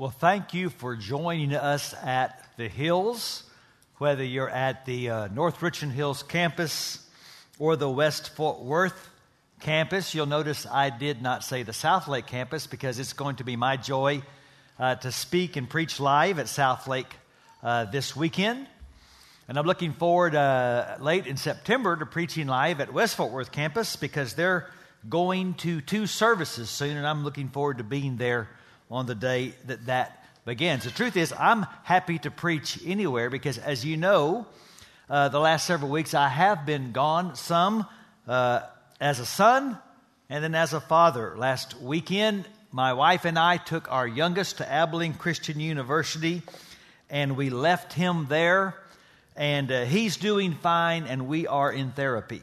Well, thank you for joining us at the Hills, whether you're at the uh, North Richland Hills campus or the West Fort Worth campus. You'll notice I did not say the Southlake campus because it's going to be my joy uh, to speak and preach live at Southlake uh, this weekend. And I'm looking forward uh, late in September to preaching live at West Fort Worth campus because they're going to two services soon, and I'm looking forward to being there on the day that that begins. The truth is, I'm happy to preach anywhere because, as you know, uh, the last several weeks I have been gone, some uh, as a son and then as a father. Last weekend, my wife and I took our youngest to Abilene Christian University and we left him there, and uh, he's doing fine, and we are in therapy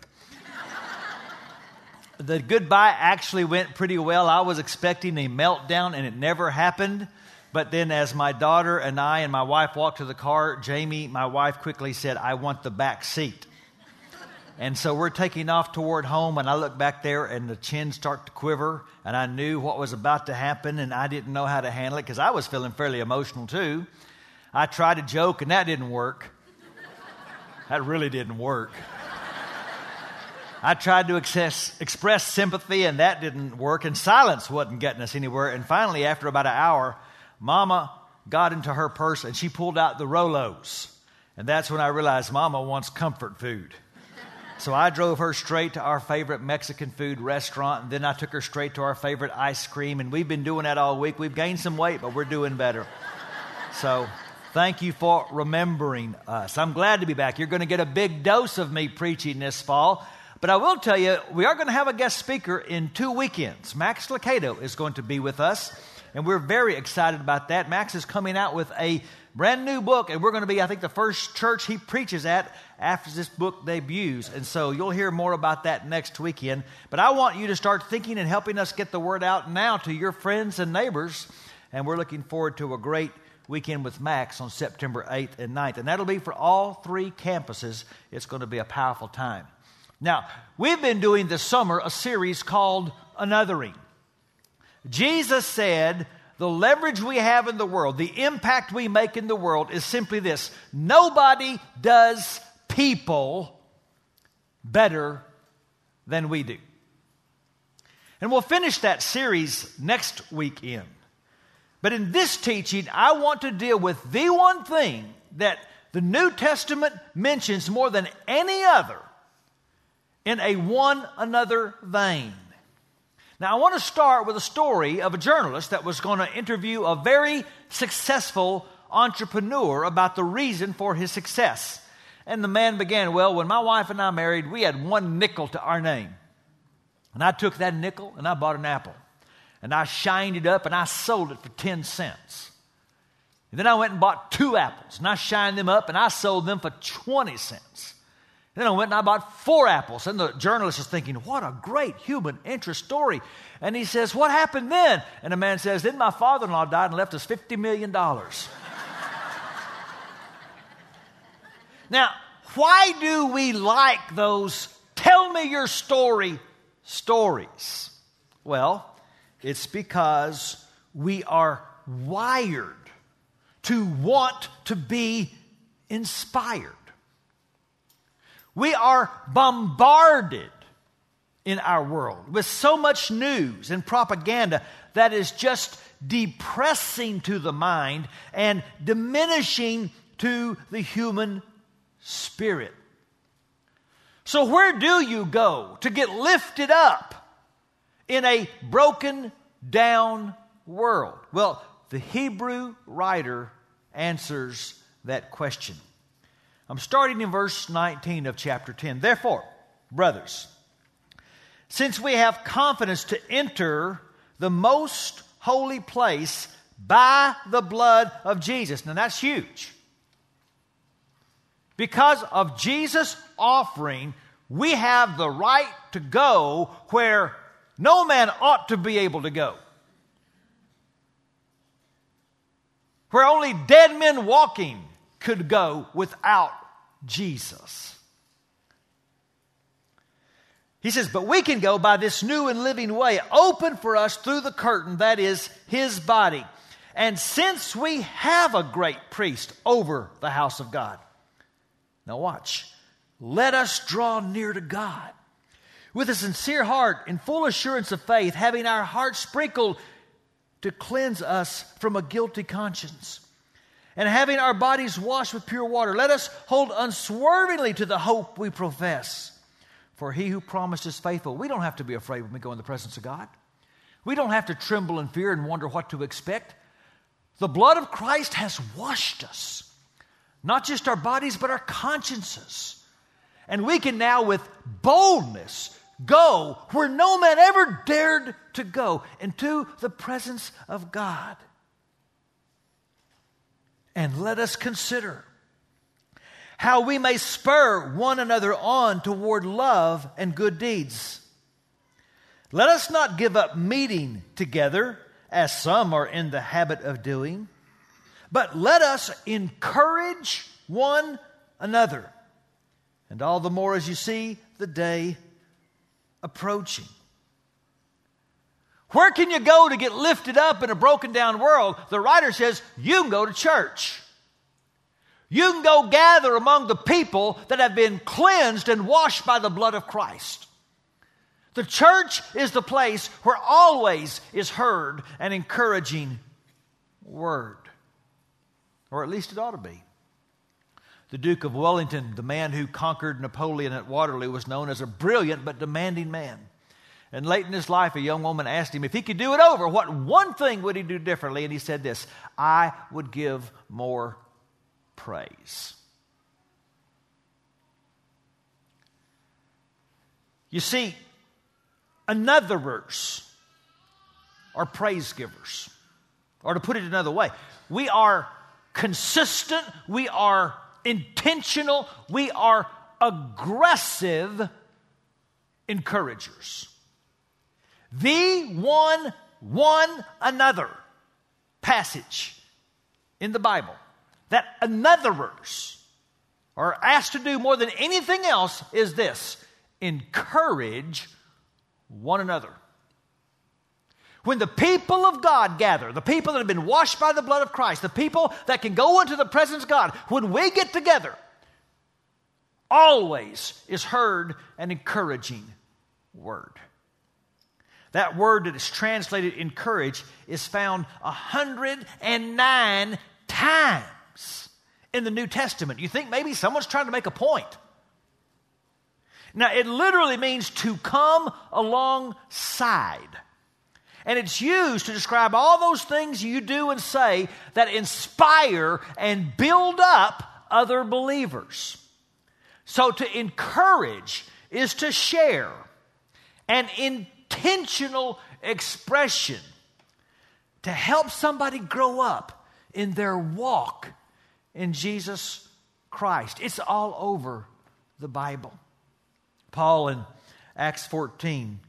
the goodbye actually went pretty well. I was expecting a meltdown and it never happened. But then, as my daughter and I and my wife walked to the car, Jamie, my wife, quickly said, I want the back seat. And so we're taking off toward home, and I look back there, and the chin start to quiver, and I knew what was about to happen, and I didn't know how to handle it because I was feeling fairly emotional too. I tried to joke, and that didn't work. That really didn't work. I tried to access, express sympathy, and that didn't work, and silence wasn't getting us anywhere. And finally, after about an hour, Mama got into her purse and she pulled out the Rolos. And that's when I realized Mama wants comfort food. So I drove her straight to our favorite Mexican food restaurant, and then I took her straight to our favorite ice cream. And we've been doing that all week. We've gained some weight, but we're doing better. So thank you for remembering us. I'm glad to be back. You're going to get a big dose of me preaching this fall. But I will tell you, we are going to have a guest speaker in two weekends. Max Lucado is going to be with us, and we're very excited about that. Max is coming out with a brand new book, and we're going to be, I think, the first church he preaches at after this book debuts. And so you'll hear more about that next weekend. But I want you to start thinking and helping us get the word out now to your friends and neighbors. And we're looking forward to a great weekend with Max on September 8th and 9th. And that'll be for all three campuses. It's going to be a powerful time. Now, we've been doing this summer a series called Anothering. Jesus said, the leverage we have in the world, the impact we make in the world is simply this nobody does people better than we do. And we'll finish that series next weekend. But in this teaching, I want to deal with the one thing that the New Testament mentions more than any other in a one another vein. Now, I want to start with a story of a journalist that was going to interview a very successful entrepreneur about the reason for his success. And the man began, Well, when my wife and I married, we had one nickel to our name. And I took that nickel and I bought an apple. And I shined it up and I sold it for 10 cents. And then I went and bought two apples and I shined them up and I sold them for 20 cents. Then I went and I bought four apples. And the journalist is thinking, what a great human interest story. And he says, What happened then? And the man says, Then my father in law died and left us $50 million. now, why do we like those tell me your story stories? Well, it's because we are wired to want to be inspired. We are bombarded in our world with so much news and propaganda that is just depressing to the mind and diminishing to the human spirit. So, where do you go to get lifted up in a broken down world? Well, the Hebrew writer answers that question. I'm starting in verse 19 of chapter 10. Therefore, brothers, since we have confidence to enter the most holy place by the blood of Jesus. Now that's huge. Because of Jesus' offering, we have the right to go where no man ought to be able to go. Where only dead men walking could go without Jesus. He says, but we can go by this new and living way, open for us through the curtain that is His body. And since we have a great priest over the house of God, now watch, let us draw near to God with a sincere heart and full assurance of faith, having our hearts sprinkled to cleanse us from a guilty conscience. And having our bodies washed with pure water, let us hold unswervingly to the hope we profess. For he who promised is faithful. We don't have to be afraid when we go in the presence of God. We don't have to tremble in fear and wonder what to expect. The blood of Christ has washed us, not just our bodies, but our consciences. And we can now, with boldness, go where no man ever dared to go into the presence of God. And let us consider how we may spur one another on toward love and good deeds. Let us not give up meeting together, as some are in the habit of doing, but let us encourage one another. And all the more as you see the day approaching. Where can you go to get lifted up in a broken down world? The writer says you can go to church. You can go gather among the people that have been cleansed and washed by the blood of Christ. The church is the place where always is heard an encouraging word, or at least it ought to be. The Duke of Wellington, the man who conquered Napoleon at Waterloo, was known as a brilliant but demanding man. And late in his life, a young woman asked him if he could do it over, what one thing would he do differently? And he said this I would give more praise. You see, anotherers are praise givers. Or to put it another way, we are consistent, we are intentional, we are aggressive encouragers. The one, one another passage in the Bible that anotherers are asked to do more than anything else is this encourage one another. When the people of God gather, the people that have been washed by the blood of Christ, the people that can go into the presence of God, when we get together, always is heard an encouraging word. That word that is translated encourage is found 109 times in the New Testament. You think maybe someone's trying to make a point. Now, it literally means to come alongside. And it's used to describe all those things you do and say that inspire and build up other believers. So to encourage is to share an intentional expression to help somebody grow up in their walk in Jesus Christ. It's all over the Bible. Paul in Acts 14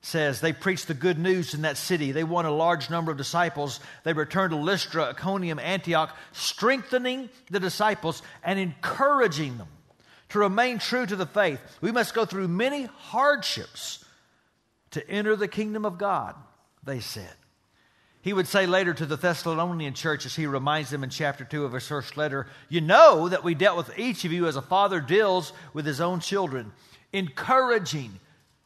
says they preached the good news in that city. They won a large number of disciples. They returned to Lystra, Iconium, Antioch, strengthening the disciples and encouraging them to remain true to the faith. We must go through many hardships to enter the kingdom of God, they said. He would say later to the Thessalonian church, as he reminds them in chapter 2 of his first letter, You know that we dealt with each of you as a father deals with his own children, encouraging,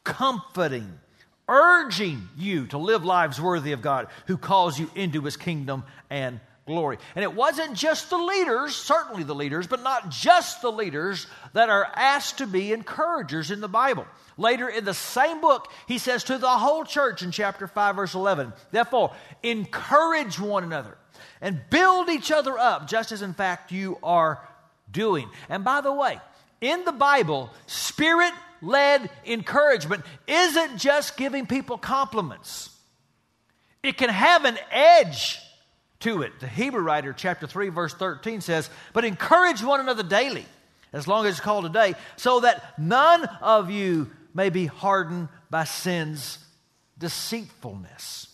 comforting, urging you to live lives worthy of God who calls you into his kingdom and glory. And it wasn't just the leaders, certainly the leaders, but not just the leaders that are asked to be encouragers in the Bible. Later in the same book, he says to the whole church in chapter 5, verse 11, therefore, encourage one another and build each other up, just as in fact you are doing. And by the way, in the Bible, spirit led encouragement isn't just giving people compliments, it can have an edge to it. The Hebrew writer, chapter 3, verse 13 says, But encourage one another daily, as long as it's called today, so that none of you may be hardened by sin's deceitfulness.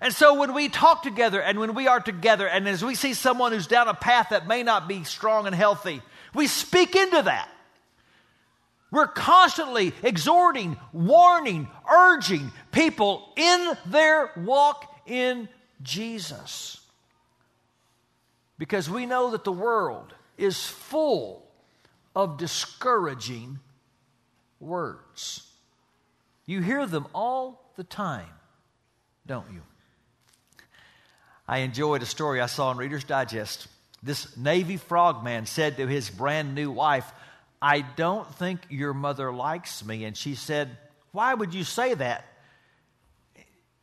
And so when we talk together and when we are together, and as we see someone who's down a path that may not be strong and healthy, we speak into that. We're constantly exhorting, warning, urging people in their walk in Jesus. Because we know that the world is full of discouraging words. You hear them all the time, don't you? I enjoyed a story I saw in Reader's Digest. This Navy frogman said to his brand new wife, I don't think your mother likes me. And she said, Why would you say that?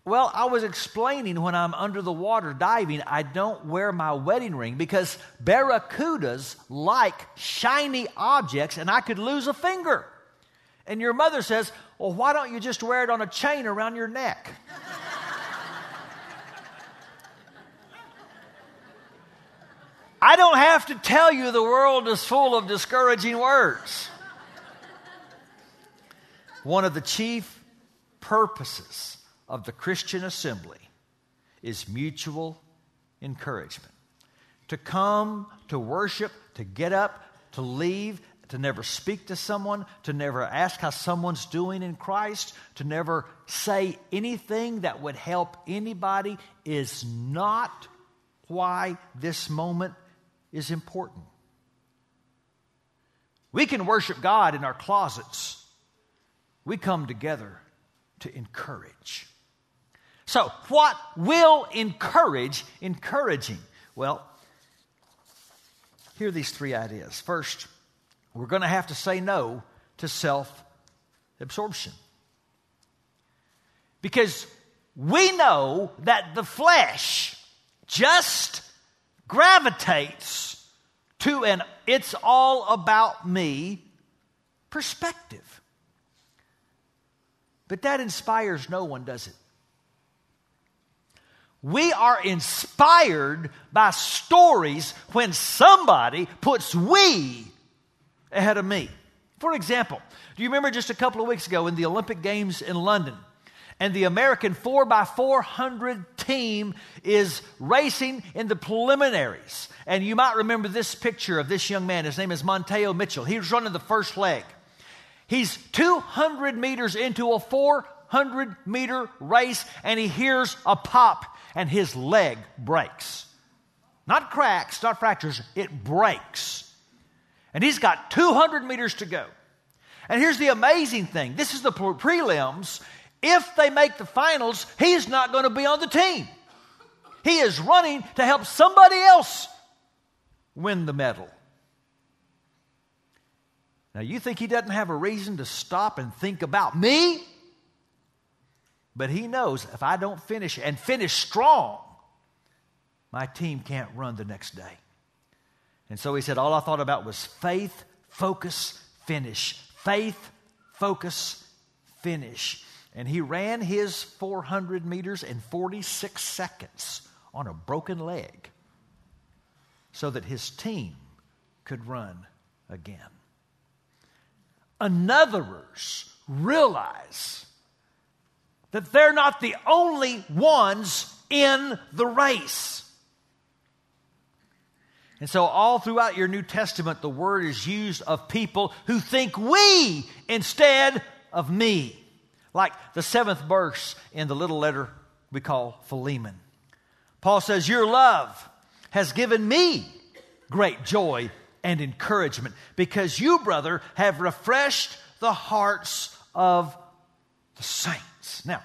Well, I was explaining when I'm under the water diving, I don't wear my wedding ring because barracudas like shiny objects and I could lose a finger. And your mother says, Well, why don't you just wear it on a chain around your neck? I don't have to tell you the world is full of discouraging words. One of the chief purposes of the Christian assembly is mutual encouragement. To come, to worship, to get up, to leave, to never speak to someone, to never ask how someone's doing in Christ, to never say anything that would help anybody is not why this moment is important. We can worship God in our closets. We come together to encourage. So, what will encourage encouraging? Well, here are these three ideas. First, we're going to have to say no to self absorption. Because we know that the flesh just gravitates to an it's all about me perspective. But that inspires no one, does it? We are inspired by stories when somebody puts we ahead of me. For example, do you remember just a couple of weeks ago in the Olympic Games in London? And the American 4x400 team is racing in the preliminaries. And you might remember this picture of this young man. His name is Manteo Mitchell. He was running the first leg. He's 200 meters into a 400 meter race, and he hears a pop, and his leg breaks. Not cracks, not fractures, it breaks. And he's got 200 meters to go. And here's the amazing thing this is the prelims, if they make the finals, he's not going to be on the team. He is running to help somebody else win the medal. Now, you think he doesn't have a reason to stop and think about me? But he knows if I don't finish and finish strong, my team can't run the next day. And so he said, All I thought about was faith, focus, finish. Faith, focus, finish. And he ran his 400 meters in 46 seconds on a broken leg so that his team could run again. Anotherers realize that they're not the only ones in the race. And so, all throughout your New Testament, the word is used of people who think we instead of me like the seventh verse in the little letter we call Philemon. Paul says, Your love has given me great joy and encouragement because you, brother, have refreshed the hearts of the saints. Now,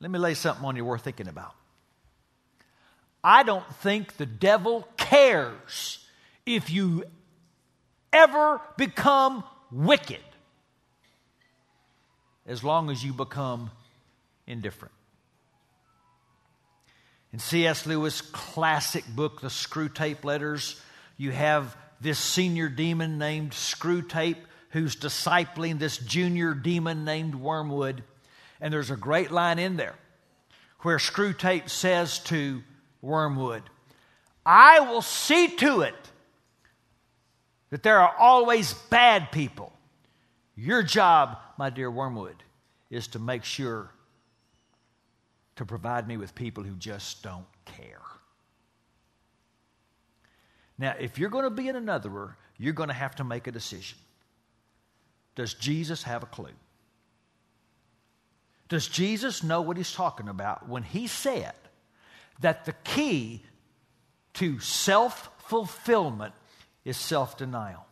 let me lay something on you worth thinking about. I don't think the devil cares if you ever become wicked as long as you become indifferent. In C.S. Lewis' classic book, The Screwtape Letters, you have this senior demon named Screwtape who's discipling this junior demon named Wormwood. And there's a great line in there where Screwtape says to Wormwood, I will see to it that there are always bad people. Your job my dear Wormwood, is to make sure to provide me with people who just don't care. Now, if you're going to be an anotherer, you're going to have to make a decision. Does Jesus have a clue? Does Jesus know what he's talking about when he said that the key to self fulfillment is self denial?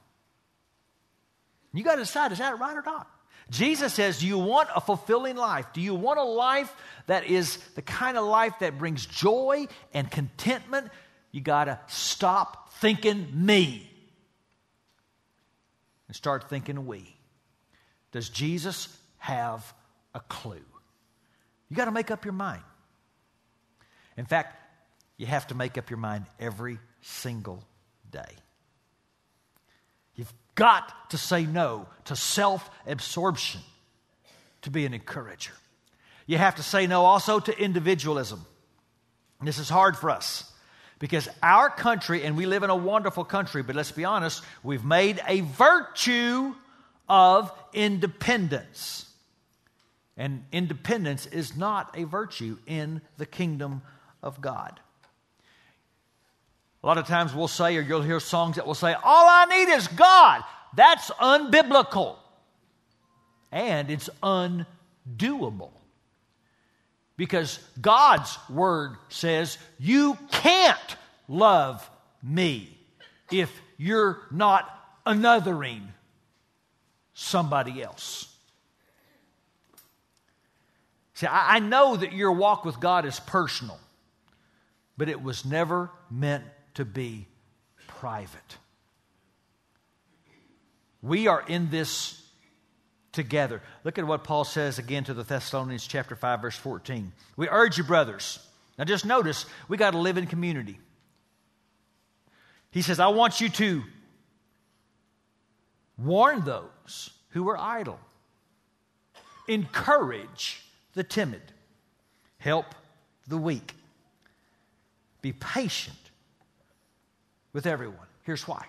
You got to decide is that right or not? Jesus says, Do you want a fulfilling life? Do you want a life that is the kind of life that brings joy and contentment? You got to stop thinking me and start thinking we. Does Jesus have a clue? You got to make up your mind. In fact, you have to make up your mind every single day. You've got to say no to self absorption to be an encourager. You have to say no also to individualism. This is hard for us because our country, and we live in a wonderful country, but let's be honest, we've made a virtue of independence. And independence is not a virtue in the kingdom of God. A lot of times we'll say, or you'll hear songs that will say, All I need is God. That's unbiblical. And it's undoable. Because God's word says, You can't love me if you're not anothering somebody else. See, I, I know that your walk with God is personal, but it was never meant to be private. We are in this together. Look at what Paul says again to the Thessalonians, chapter 5, verse 14. We urge you, brothers. Now just notice, we got to live in community. He says, I want you to warn those who are idle, encourage the timid, help the weak, be patient with everyone. Here's why.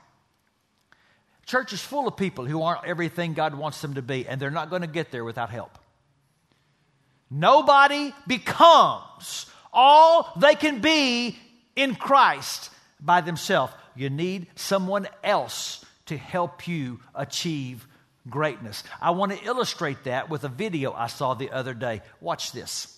Church is full of people who aren't everything God wants them to be, and they're not going to get there without help. Nobody becomes all they can be in Christ by themselves. You need someone else to help you achieve greatness. I want to illustrate that with a video I saw the other day. Watch this.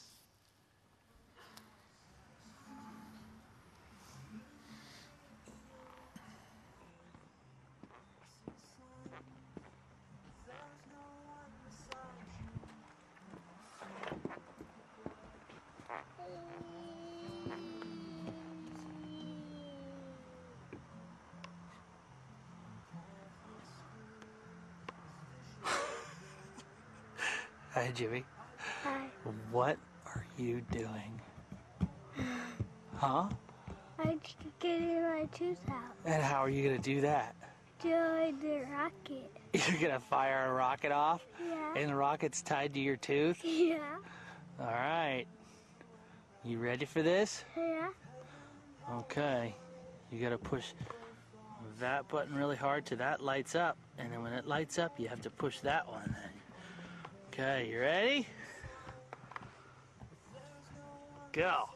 Jimmy. Hi. What are you doing? Huh? I'm getting my tooth out. And how are you going to do that? Join the rocket. You're going to fire a rocket off? Yeah. And the rocket's tied to your tooth? Yeah. All right. You ready for this? Yeah. Okay. You got to push that button really hard till that lights up. And then when it lights up, you have to push that one. Okay, you ready? Go.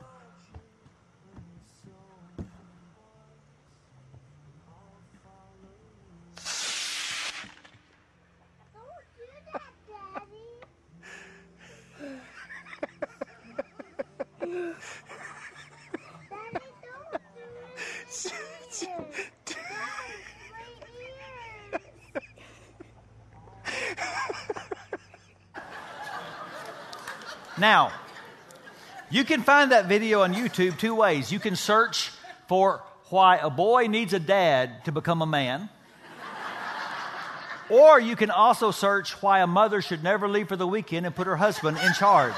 Now, you can find that video on YouTube two ways. You can search for why a boy needs a dad to become a man. Or you can also search why a mother should never leave for the weekend and put her husband in charge.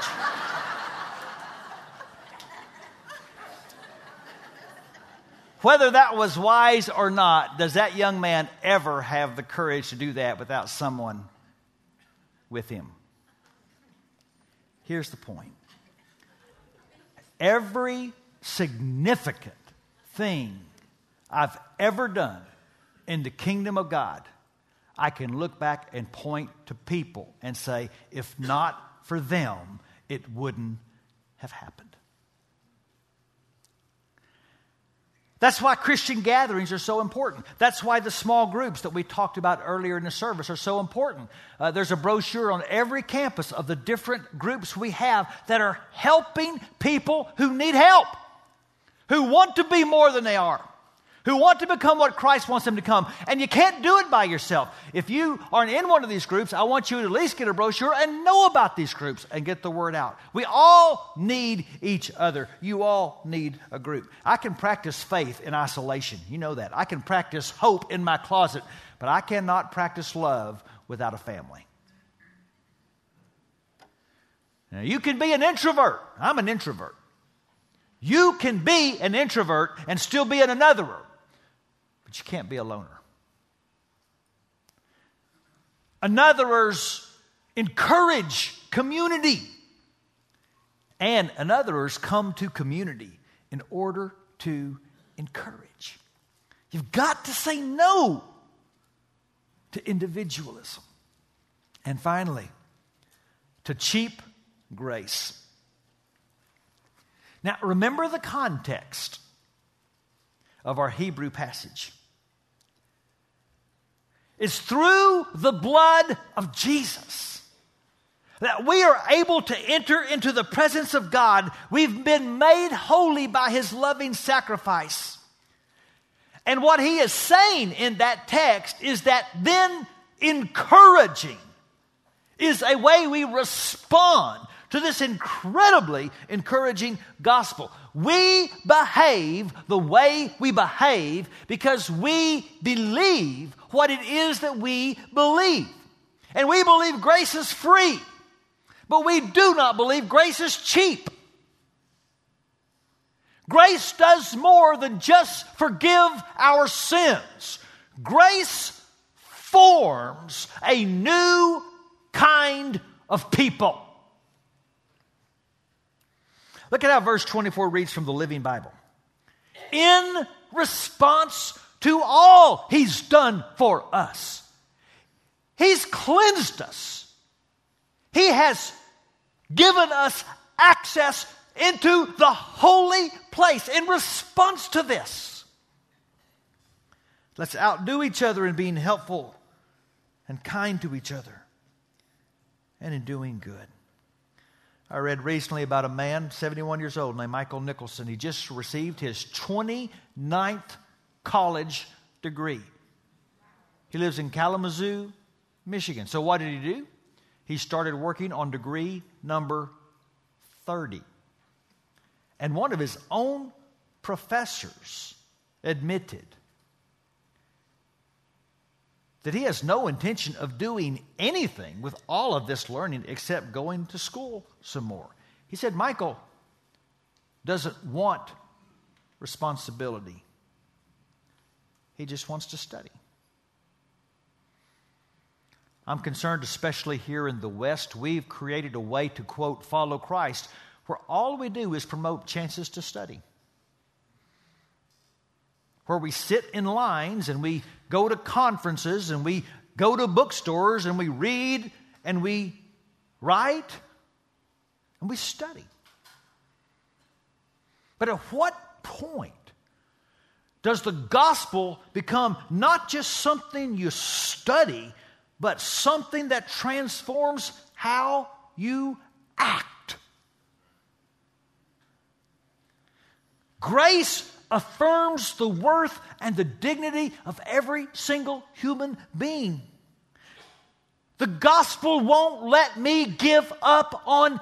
Whether that was wise or not, does that young man ever have the courage to do that without someone with him? Here's the point every significant thing I've ever done in the kingdom of God, I can look back and point to people and say, if not for them, it wouldn't have happened. That's why Christian gatherings are so important. That's why the small groups that we talked about earlier in the service are so important. Uh, there's a brochure on every campus of the different groups we have that are helping people who need help, who want to be more than they are who want to become what Christ wants them to become. And you can't do it by yourself. If you aren't in one of these groups, I want you to at least get a brochure and know about these groups and get the word out. We all need each other. You all need a group. I can practice faith in isolation. You know that. I can practice hope in my closet, but I cannot practice love without a family. Now, you can be an introvert. I'm an introvert. You can be an introvert and still be an anotherer but you can't be a loner. Anotherers encourage community. And anotherers come to community in order to encourage. You've got to say no to individualism. And finally, to cheap grace. Now, remember the context of our Hebrew passage. It's through the blood of Jesus that we are able to enter into the presence of God. We've been made holy by his loving sacrifice. And what he is saying in that text is that then encouraging is a way we respond to this incredibly encouraging gospel. We behave the way we behave because we believe what it is that we believe. And we believe grace is free, but we do not believe grace is cheap. Grace does more than just forgive our sins. Grace forms a new kind of people. Look at how verse 24 reads from the Living Bible. In response to all he's done for us, he's cleansed us. He has given us access into the holy place in response to this. Let's outdo each other in being helpful and kind to each other and in doing good. I read recently about a man, 71 years old, named Michael Nicholson. He just received his 29th college degree. He lives in Kalamazoo, Michigan. So, what did he do? He started working on degree number 30. And one of his own professors admitted that he has no intention of doing anything with all of this learning except going to school some more. He said, Michael doesn't want responsibility, he just wants to study. I'm concerned, especially here in the West, we've created a way to, quote, follow Christ, where all we do is promote chances to study where we sit in lines and we go to conferences and we go to bookstores and we read and we write and we study. But at what point does the gospel become not just something you study, but something that transforms how you act? Grace affirms the worth and the dignity of every single human being. The gospel won't let me give up on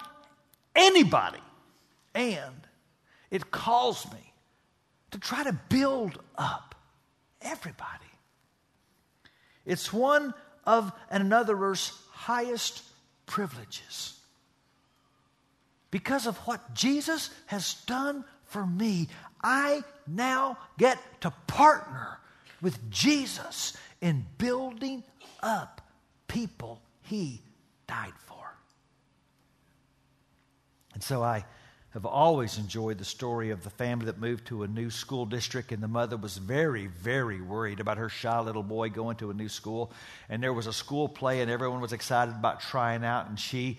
anybody. And it calls me to try to build up everybody. It's one of another's highest privileges. Because of what Jesus has done for me, I now get to partner with Jesus in building up people he died for. And so I have always enjoyed the story of the family that moved to a new school district, and the mother was very, very worried about her shy little boy going to a new school. And there was a school play, and everyone was excited about trying out, and she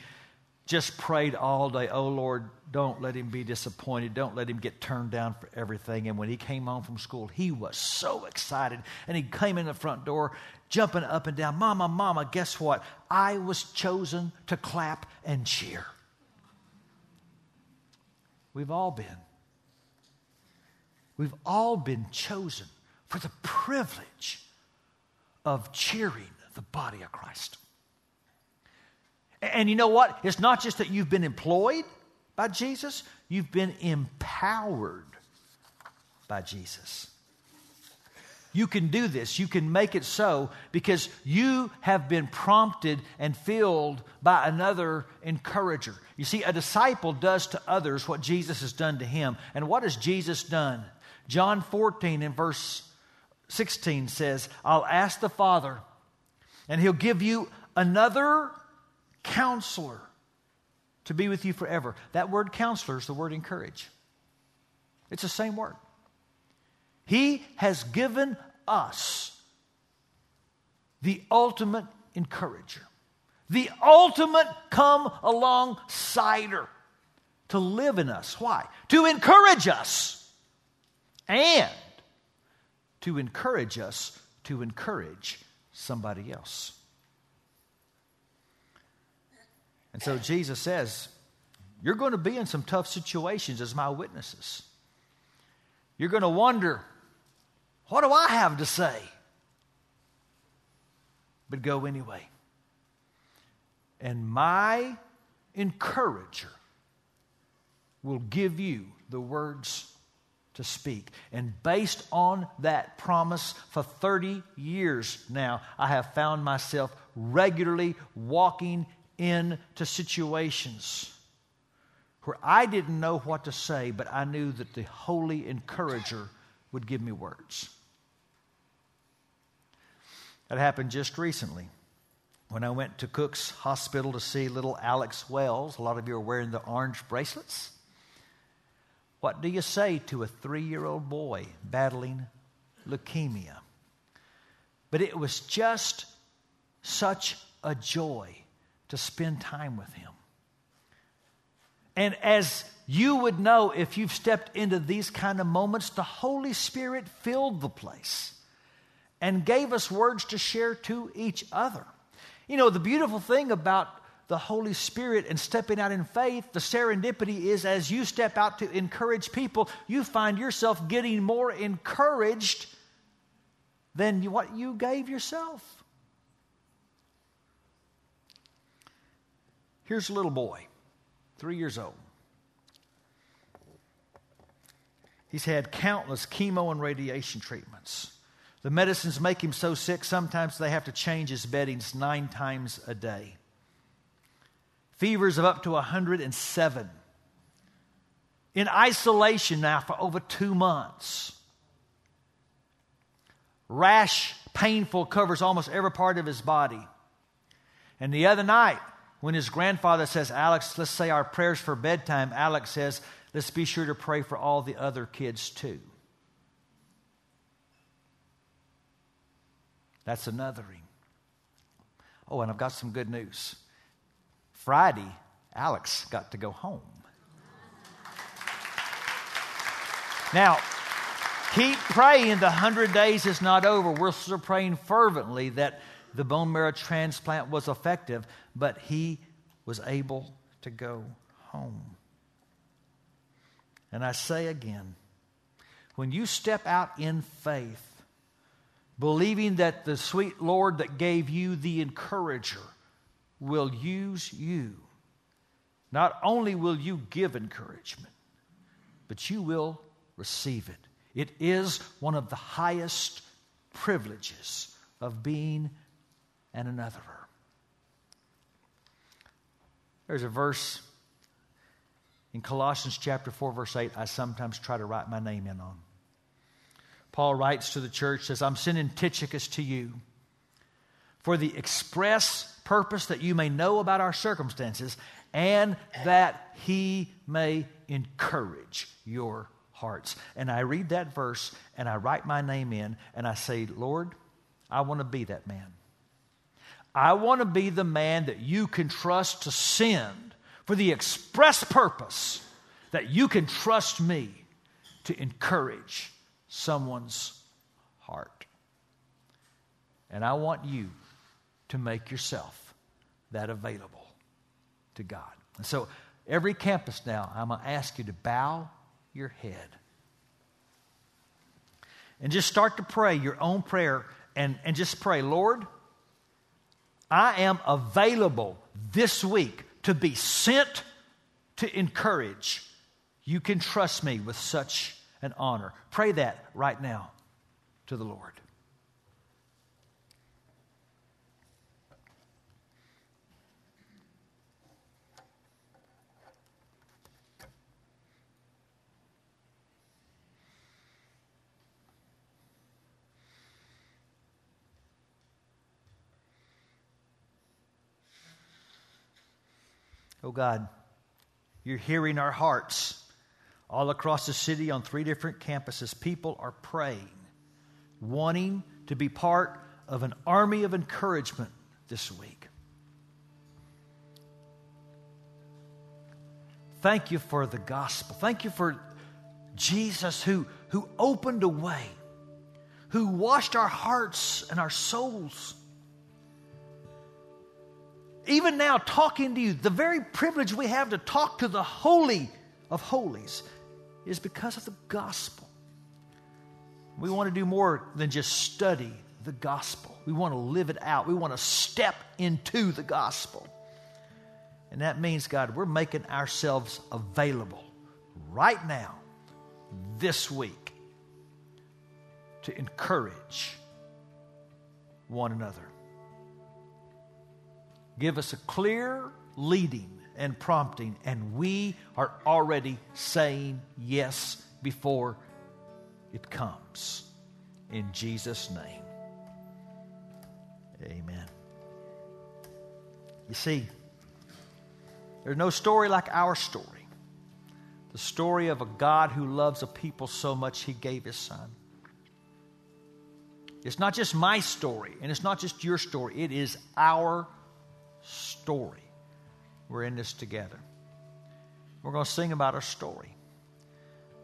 just prayed all day, oh Lord, don't let him be disappointed. Don't let him get turned down for everything. And when he came home from school, he was so excited. And he came in the front door, jumping up and down. Mama, Mama, guess what? I was chosen to clap and cheer. We've all been. We've all been chosen for the privilege of cheering the body of Christ. And you know what? It's not just that you've been employed by Jesus, you've been empowered by Jesus. You can do this. You can make it so because you have been prompted and filled by another encourager. You see, a disciple does to others what Jesus has done to him. And what has Jesus done? John 14 and verse 16 says, I'll ask the Father, and he'll give you another counselor to be with you forever. That word counselor is the word encourage. It's the same word. He has given us the ultimate encourager, the ultimate come alongsider to live in us. Why? To encourage us and to encourage us to encourage somebody else. And so Jesus says, You're going to be in some tough situations as my witnesses. You're going to wonder, What do I have to say? But go anyway. And my encourager will give you the words to speak. And based on that promise, for 30 years now, I have found myself regularly walking into situations where I didn't know what to say, but I knew that the Holy Encourager would give me words. That happened just recently when I went to Cook's Hospital to see little Alex Wells. A lot of you are wearing the orange bracelets. What do you say to a three year old boy battling leukemia? But it was just such a joy to spend time with him. And as you would know if you've stepped into these kind of moments, the Holy Spirit filled the place and gave us words to share to each other. You know, the beautiful thing about the Holy Spirit and stepping out in faith, the serendipity is as you step out to encourage people, you find yourself getting more encouraged than what you gave yourself. Here's a little boy, three years old. He's had countless chemo and radiation treatments. The medicines make him so sick, sometimes they have to change his beddings nine times a day fevers of up to 107. In isolation now for over two months. Rash, painful, covers almost every part of his body. And the other night, when his grandfather says, Alex, let's say our prayers for bedtime, Alex says, let's be sure to pray for all the other kids too. That's anothering. Oh, and I've got some good news. Friday, Alex got to go home. Now, keep praying. The 100 days is not over. We're still praying fervently that the bone marrow transplant was effective, but he was able to go home. And I say again, when you step out in faith, believing that the sweet Lord that gave you the encourager, will use you. Not only will you give encouragement, but you will receive it. It is one of the highest privileges of being an anotherer. There's a verse in Colossians chapter 4, verse 8, I sometimes try to write my name in on. Paul writes to the church, says, I'm sending Tychicus to you for the express purpose that you may know about our circumstances and that he may encourage your hearts. And I read that verse and I write my name in and I say, Lord, I want to be that man. I want to be the man that you can trust to send for the express purpose that you can trust me to encourage someone's heart. And I want you to make yourself that available to God. And so, every campus now, I'm going to ask you to bow your head and just start to pray your own prayer and, and just pray, Lord, I am available this week to be sent to encourage. You can trust me with such an honor. Pray that right now to the Lord. Oh God, you're hearing our hearts all across the city on three different campuses. People are praying, wanting to be part of an army of encouragement this week. Thank you for the gospel. Thank you for Jesus who, who opened a way, who washed our hearts and our souls even now, talking to you, the very privilege we have to talk to the Holy of Holies is because of the gospel. We want to do more than just study the gospel, we want to live it out, we want to step into the gospel. And that means, God, we're making ourselves available right now, this week, to encourage one another. Give us a clear leading and prompting, and we are already saying yes before it comes. In Jesus' name. Amen. You see, there's no story like our story. The story of a God who loves a people so much he gave his son. It's not just my story, and it's not just your story, it is our story. We're in this together. We're going to sing about our story.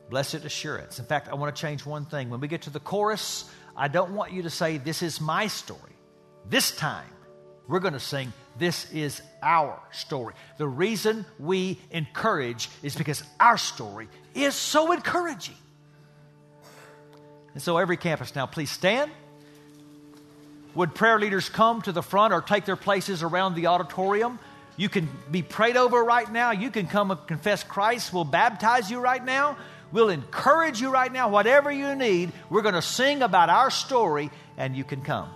Blessed assurance. In fact, I want to change one thing. When we get to the chorus, I don't want you to say, This is my story. This time, we're going to sing, This is our story. The reason we encourage is because our story is so encouraging. And so, every campus now, please stand. Would prayer leaders come to the front or take their places around the auditorium? You can be prayed over right now. You can come and confess Christ. We'll baptize you right now. We'll encourage you right now. Whatever you need, we're going to sing about our story, and you can come.